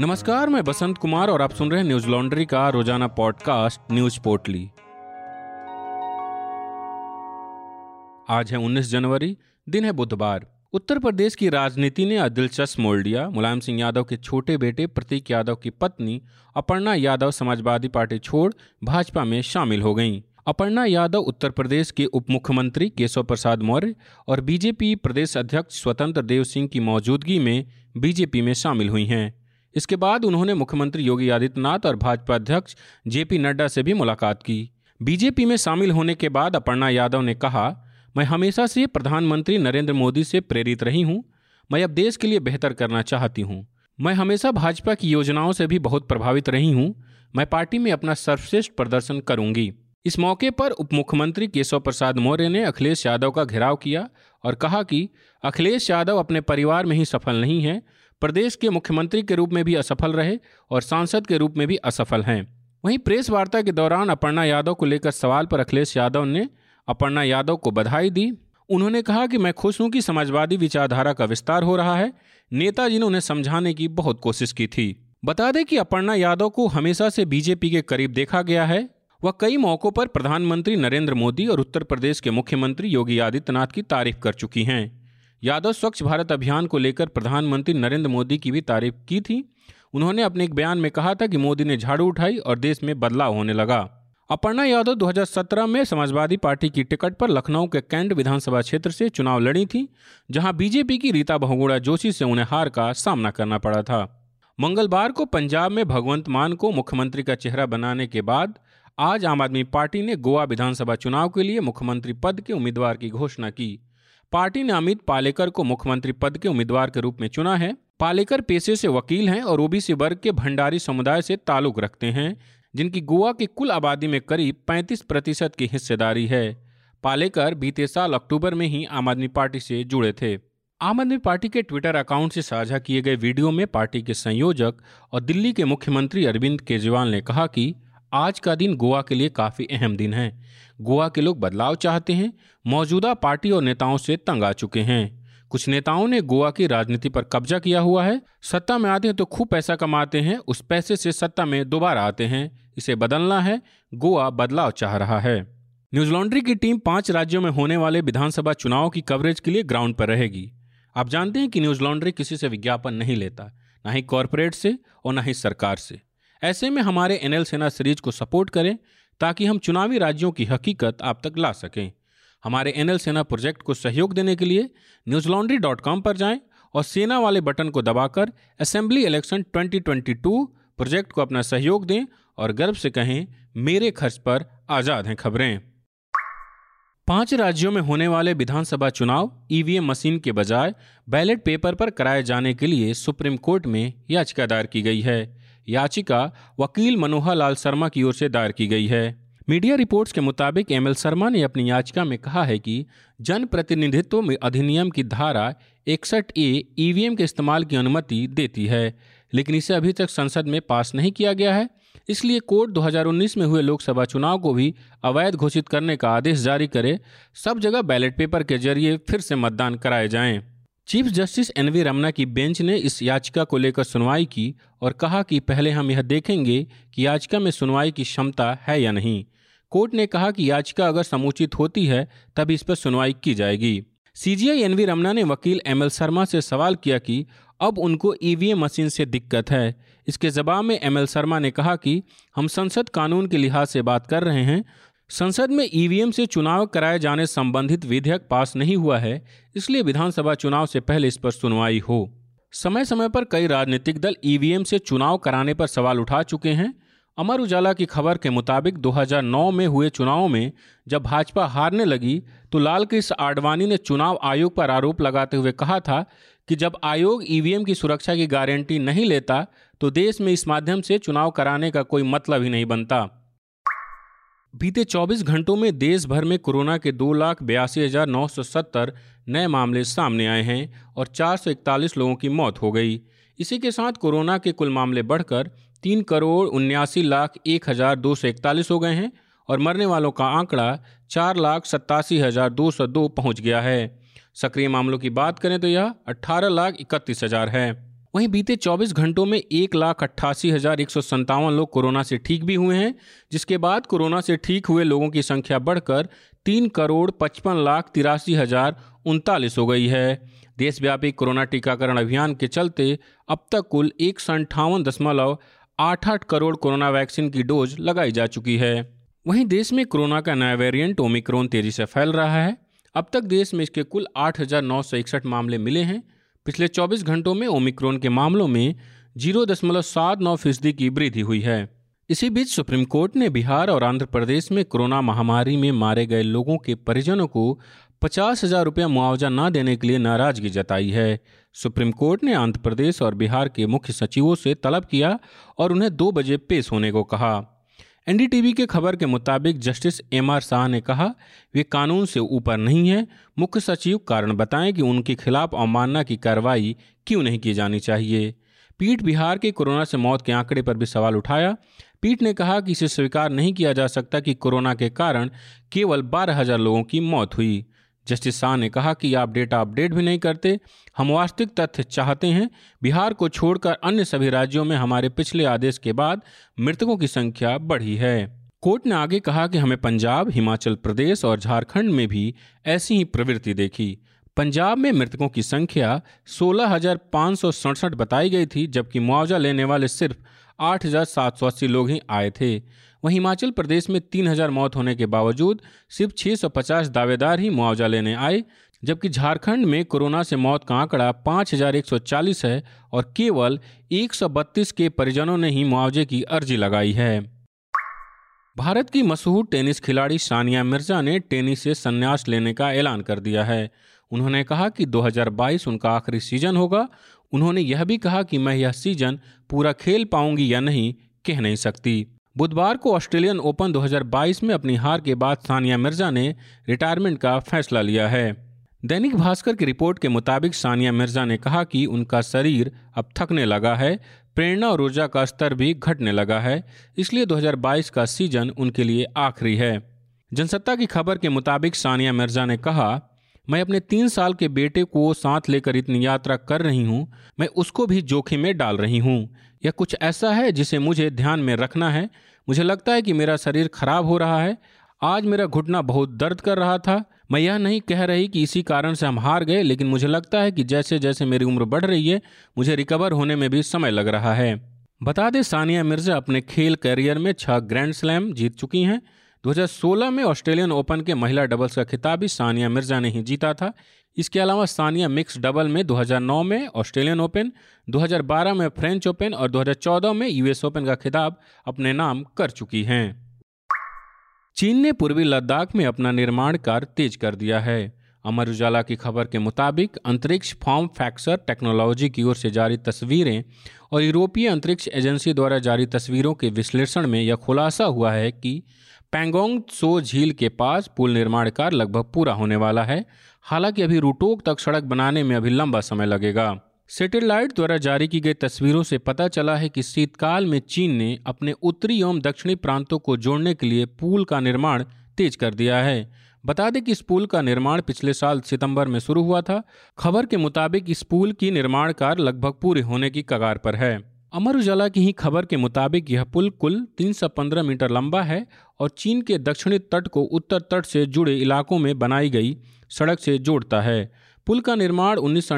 नमस्कार, मैं बसंत कुमार और आप सुन रहे हैं न्यूज़ लॉन्ड्री का रोज़ाना पॉडकास्ट, न्यूज़ पोर्टली। आज है 19 जनवरी, दिन है बुधवार। उत्तर प्रदेश की राजनीति ने दिलचस्प मोड़ लिया। मुलायम सिंह यादव के छोटे बेटे प्रतीक यादव की पत्नी, अपर्णा यादव समाजवादी पार्टी छोड़ भाजपा में शामिल हो गईं। अपर्णा यादव उत्तर प्रदेश के उप मुख्यमंत्री केशव प्रसाद मौर्य और बीजेपी प्रदेश अध्यक्ष स्वतंत्र देव सिंह की मौजूदगी में बीजेपी में शामिल हुई हैं। इसके बाद उन्होंने मुख्यमंत्री योगी आदित्यनाथ और भाजपा अध्यक्ष जेपी नड्डा से भी मुलाकात की। बीजेपी में शामिल होने के बाद अपर्णा यादव ने कहा, मैं हमेशा से प्रधानमंत्री नरेंद्र मोदी से प्रेरित रही हूँ। मैं अब देश के लिए बेहतर करना चाहती हूँ। मैं हमेशा भाजपा की योजनाओं से भी बहुत प्रभावित रही हूँ। मैं पार्टी में अपना सर्वश्रेष्ठ प्रदर्शन करूँगी। इस मौके पर उप मुख्यमंत्री केशव प्रसाद मौर्य ने अखिलेश यादव का घेराव किया और कहा कि अखिलेश यादव अपने परिवार में ही सफल नहीं है प्रदेश के मुख्यमंत्री के रूप में भी असफल रहे और सांसद के रूप में भी असफल हैं। वहीं प्रेस वार्ता के दौरान अपर्णा यादव को लेकर सवाल पर अखिलेश यादव ने अपर्णा यादव को बधाई दी। उन्होंने कहा कि मैं खुश हूँ कि समाजवादी विचारधारा का विस्तार हो रहा है। नेताजी ने उन्हें समझाने की बहुत कोशिश की थी। बता दें कि अपर्णा यादव को हमेशा से बीजेपी के करीब देखा गया है। वह कई मौक़ों पर प्रधानमंत्री नरेंद्र मोदी और उत्तर प्रदेश के मुख्यमंत्री योगी आदित्यनाथ की तारीफ़ कर चुकी हैं। यादव स्वच्छ भारत अभियान को लेकर प्रधानमंत्री नरेंद्र मोदी की भी तारीफ़ की थी। उन्होंने अपने एक बयान में कहा था कि मोदी ने झाड़ू उठाई और देश में बदलाव होने लगा। अपर्णा यादव 2017 में समाजवादी पार्टी की टिकट पर लखनऊ के कैंट विधानसभा क्षेत्र से चुनाव लड़ी थी, जहाँ बीजेपी की रीता बहुगुड़ा जोशी से उन्हें हार का सामना करना पड़ा था। मंगलवार को पंजाब में भगवंत मान को मुख्यमंत्री का चेहरा बनाने के बाद आज आम आदमी पार्टी ने गोवा विधानसभा चुनाव के लिए मुख्यमंत्री पद के उम्मीदवार की घोषणा की। पार्टी ने अमित पालेकर को मुख्यमंत्री पद के उम्मीदवार के रूप में चुना है। पालेकर पेशे से वकील हैं और ओबीसी वर्ग के भंडारी समुदाय से ताल्लुक रखते हैं, जिनकी गोवा की कुल आबादी में करीब 35 प्रतिशत की हिस्सेदारी है। पालेकर बीते साल अक्टूबर में ही आम आदमी पार्टी से जुड़े थे। आम आदमी पार्टी के ट्विटर अकाउंट से साझा किए गए वीडियो में पार्टी के संयोजक और दिल्ली के मुख्यमंत्री अरविंद केजरीवाल ने कहा कि आज का दिन गोवा के लिए काफ़ी अहम दिन है। गोवा के लोग बदलाव चाहते हैं, मौजूदा पार्टी और नेताओं से तंग आ चुके हैं। कुछ नेताओं ने गोवा की राजनीति पर कब्जा किया हुआ है। सत्ता में आते हैं तो खूब पैसा कमाते हैं, उस पैसे से सत्ता में दोबारा आते हैं। इसे बदलना है, गोवा बदलाव चाह रहा है। न्यूज़ लॉन्ड्री की टीम पाँच राज्यों में होने वाले विधानसभा चुनाव की कवरेज के लिए ग्राउंड पर रहेगी। आप जानते हैं कि न्यूज़ लॉन्ड्री किसी से विज्ञापन नहीं लेता, ना ही कॉरपोरेट से और ना ही सरकार से। ऐसे में हमारे एनएल सेना सीरीज़ को सपोर्ट करें, ताकि हम चुनावी राज्यों की हकीकत आप तक ला सकें। हमारे एनएल सेना प्रोजेक्ट को सहयोग देने के लिए न्यूज़ लॉन्ड्री डॉट कॉम पर जाएँ और सेना वाले बटन को दबाकर असेंबली इलेक्शन 2022 प्रोजेक्ट को अपना सहयोग दें और गर्व से कहें, मेरे खर्च पर आज़ाद हैं खबरें। पाँच राज्यों में होने वाले विधानसभा चुनाव ईवीएम मशीन के बजाय बैलेट पेपर पर कराए जाने के लिए सुप्रीम कोर्ट में याचिका दायर की गई है। याचिका वकील मनोहर लाल शर्मा की ओर से दायर की गई है मीडिया रिपोर्ट्स के मुताबिक एमएल शर्मा ने अपनी याचिका में कहा है कि जन प्रतिनिधित्व में अधिनियम की धारा इकसठ ए ईवीएम के इस्तेमाल की अनुमति देती है, लेकिन इसे अभी तक संसद में पास नहीं किया गया है इसलिए कोर्ट 2019 में हुए लोकसभा चुनाव को भी अवैध घोषित करने का आदेश जारी करे, सब जगह बैलेट पेपर के ज़रिए फिर से मतदान कराए जाएँ। Chief justice N V Ramana की बेंच ने इस याचिका को लेकर सुनवाई की और कहा कि पहले हम यह देखेंगे कि याचिका में सुनवाई की क्षमता है या नहीं। कोर्ट ने कहा कि याचिका अगर समुचित होती है, तब इस पर सुनवाई की जाएगी। सीजीआई एन वी रमना ने वकील एम एल शर्मा से सवाल किया कि अब उनको ईवीएम मशीन से दिक्कत है। इसके जवाब में एम एल शर्मा ने कहा कि हम संसद कानून के लिहाज से बात कर रहे हैं संसद में ईवीएम से चुनाव कराए जाने संबंधित विधेयक पास नहीं हुआ है, इसलिए विधानसभा चुनाव से पहले इस पर सुनवाई हो। समय समय पर कई राजनीतिक दल ईवीएम से चुनाव कराने पर सवाल उठा चुके हैं। अमर उजाला की खबर के मुताबिक 2009 में हुए चुनावों में जब भाजपा हारने लगी तो लालकृष्ण आडवाणी ने चुनाव आयोग पर आरोप लगाते हुए कहा था कि जब आयोग ईवीएम की सुरक्षा की गारंटी नहीं लेता तो देश में इस माध्यम से चुनाव कराने का कोई मतलब ही नहीं बनता। बीते 24 घंटों में देश भर में कोरोना के दो लाख बयासी हज़ार नौ सौ सत्तर नए मामले सामने आए हैं और चार सौ इकतालीस लोगों की मौत हो गई। इसी के साथ कोरोना के कुल मामले बढ़कर तीन करोड़ उन्यासी लाख एक हज़ार दो सौ इकतालीस हो गए हैं और मरने वालों का आंकड़ा चार लाख सत्तासी हज़ार दो सौ दो पहुँच गया है। सक्रिय मामलों की बात करें तो यह अट्ठारह लाख इकतीस हज़ार है। वहीं बीते 24 घंटों में एक लाख अट्ठासी हज़ार एक सौ संतावन लोग कोरोना से ठीक भी हुए हैं, जिसके बाद कोरोना से ठीक हुए लोगों की संख्या बढ़कर तीन करोड़ पचपन लाख तिरासी हज़ार उनतालीस हो गई है। देशव्यापी कोरोना टीकाकरण अभियान के चलते अब तक कुल एक सौ अंठावन दशमलव आठ आठ करोड़ कोरोना वैक्सीन की डोज लगाई जा चुकी है। वहीं देश में कोरोना का नया वेरिएंट ओमिक्रोन तेज़ी से फैल रहा है। अब तक देश में इसके कुल आठ हज़ार नौ सौ इकसठ मामले मिले हैं पिछले 24 घंटों में ओमिक्रोन के मामलों में ज़ीरो दशमलव सात नौ फ़ीसदी की वृद्धि हुई है। इसी बीच सुप्रीम कोर्ट ने बिहार और आंध्र प्रदेश में कोरोना महामारी में मारे गए लोगों के परिजनों को पचास हज़ार रुपया मुआवजा न देने के लिए नाराज़गी जताई है। सुप्रीम कोर्ट ने आंध्र प्रदेश और बिहार के मुख्य सचिवों से तलब किया और उन्हें दो बजे पेश होने को कहा। एनडीटीवी के खबर के मुताबिक जस्टिस एम आर शाह ने कहा, वे कानून से ऊपर नहीं है। मुख्य सचिव कारण बताएँ कि उनके खिलाफ अवमानना की कार्रवाई क्यों नहीं की जानी चाहिए। पीठ बिहार के कोरोना से मौत के आंकड़े पर भी सवाल उठाया। पीठ ने कहा कि इसे स्वीकार नहीं किया जा सकता कि कोरोना के कारण केवल बारह हज़ार लोगों की मौत हुई। जस्टिस शाह ने कहा कि आप डेटा अपडेट भी नहीं करते, हम वास्तविक तथ्य चाहते हैं, बिहार को छोड़कर अन्य सभी राज्यों में हमारे पिछले आदेश के बाद मृतकों की संख्या बढ़ी है। कोर्ट ने आगे कहा कि हमें पंजाब, हिमाचल प्रदेश और झारखंड में भी ऐसी ही प्रवृत्ति देखी। पंजाब में मृतकों की संख्या सोलह बताई गई थी, जबकि मुआवजा लेने वाले सिर्फ़ आठ हज़ार सात सौ अस्सी लोग ही आए थे। वहीं हिमाचल प्रदेश में तीन हज़ार मौत होने के बावजूद सिर्फ़ 650 दावेदार ही मुआवजा लेने आए, जबकि झारखंड में कोरोना से मौत का आंकड़ा 5140 है और केवल 132 के परिजनों ने ही मुआवजे की अर्जी लगाई है। भारत की मशहूर टेनिस खिलाड़ी सानिया मिर्ज़ा ने टेनिस से संन्यास लेने का ऐलान कर दिया है। उन्होंने कहा कि 2022 उनका आखिरी सीज़न होगा। उन्होंने यह भी कहा कि मैं यह सीज़न पूरा खेल पाऊँगी या नहीं, कह नहीं सकती। बुधवार को ऑस्ट्रेलियन ओपन 2022 में अपनी हार के बाद सानिया मिर्ज़ा ने रिटायरमेंट का फैसला लिया है। दैनिक भास्कर की रिपोर्ट के मुताबिक सानिया मिर्ज़ा ने कहा कि उनका शरीर अब थकने लगा है, प्रेरणा और ऊर्जा का स्तर भी घटने लगा है, इसलिए 2022 का सीज़न उनके लिए आखिरी है। जनसत्ता की खबर के मुताबिक सानिया मिर्ज़ा ने कहा, मैं अपने तीन साल के बेटे को साथ लेकर इतनी यात्रा कर रही हूँ, मैं उसको भी जोखिम में डाल रही हूँ। यह कुछ ऐसा है जिसे मुझे ध्यान में रखना है मुझे लगता है कि मेरा शरीर खराब हो रहा है। आज मेरा घुटना बहुत दर्द कर रहा था। मैं यह नहीं कह रही कि इसी कारण से हम हार गए, लेकिन मुझे लगता है कि जैसे जैसे मेरी उम्र बढ़ रही है, मुझे रिकवर होने में भी समय लग रहा है। बता दें, सानिया मिर्ज़ा अपने खेल करियर में छह ग्रैंड स्लैम जीत चुकी हैं। 2016 में ऑस्ट्रेलियन ओपन के महिला डबल्स का खिताब भी सानिया मिर्ज़ा ने ही जीता था। इसके अलावा सानिया मिक्स डबल में 2009 में ऑस्ट्रेलियन ओपन 2012 में फ्रेंच ओपन और 2014 में यूएस ओपन का खिताब अपने नाम कर चुकी हैं। चीन ने पूर्वी लद्दाख में अपना निर्माण कार्य तेज कर दिया है। अमर उजाला की खबर के मुताबिक अंतरिक्ष फॉर्म फैक्सर टेक्नोलॉजी की ओर से जारी तस्वीरें और यूरोपीय अंतरिक्ष एजेंसी द्वारा जारी तस्वीरों के विश्लेषण में यह खुलासा हुआ है कि पैंगोंग सो झील के पास पुल निर्माण कार्य लगभग पूरा होने वाला है। हालाँकि अभी रूटोक तक सड़क बनाने में अभी लंबा समय लगेगा। सैटेलाइट द्वारा जारी की गई तस्वीरों से पता चला है कि शीतकाल में चीन ने अपने उत्तरी एवं दक्षिणी प्रांतों को जोड़ने के लिए पुल का निर्माण तेज कर दिया है। बता दें कि इस पुल का निर्माण पिछले साल सितंबर में शुरू हुआ था। खबर के मुताबिक इस पुल की निर्माण कार्य लगभग पूरे होने की कगार पर है। अमर उजाला की ही खबर के मुताबिक यह पुल कुल 315 मीटर लंबा है और चीन के दक्षिणी तट को उत्तर तट से जुड़े इलाकों में बनाई गई सड़क से जोड़ता है। पुल का निर्माण उन्नीस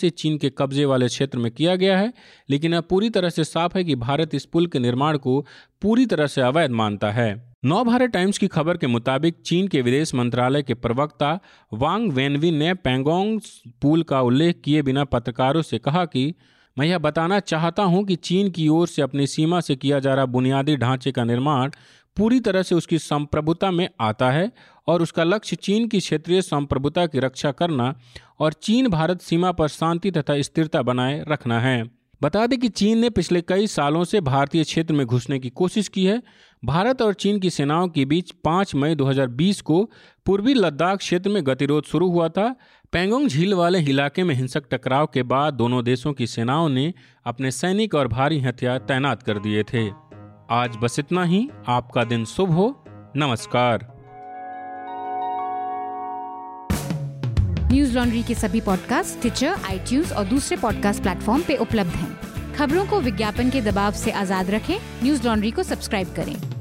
से चीन के कब्जे वाले क्षेत्र में किया गया है, लेकिन अब पूरी तरह से साफ़ है कि भारत इस पुल के निर्माण को पूरी तरह से अवैध मानता है। नव भारत टाइम्स की खबर के मुताबिक चीन के विदेश मंत्रालय के प्रवक्ता वांग वेनविन ने पेंगोंग पुल का उल्लेख किए बिना पत्रकारों से कहा कि मैं यह बताना चाहता हूँ कि चीन की ओर से अपनी सीमा से किया जा रहा बुनियादी ढांचे का निर्माण पूरी तरह से उसकी संप्रभुता में आता है और उसका लक्ष्य चीन की क्षेत्रीय संप्रभुता की रक्षा करना और चीन भारत सीमा पर शांति तथा स्थिरता बनाए रखना है। बता दें कि चीन ने पिछले कई सालों से भारतीय क्षेत्र में घुसने की कोशिश की है। भारत और चीन की सेनाओं के बीच 5 मई 2020 को पूर्वी लद्दाख क्षेत्र में गतिरोध शुरू हुआ था। पेंगोंग झील वाले इलाके में हिंसक टकराव के बाद दोनों देशों की सेनाओं ने अपने सैनिक और भारी हथियार तैनात कर दिए थे। आज बस इतना ही। आपका दिन शुभ हो। नमस्कार। न्यूज़ लॉन्ड्री के सभी पॉडकास्ट ट्विटर आई और दूसरे पॉडकास्ट प्लेटफॉर्म पे उपलब्ध हैं। खबरों को विज्ञापन के दबाव से आज़ाद रखें। न्यूज़ लॉन्ड्री को सब्सक्राइब करें।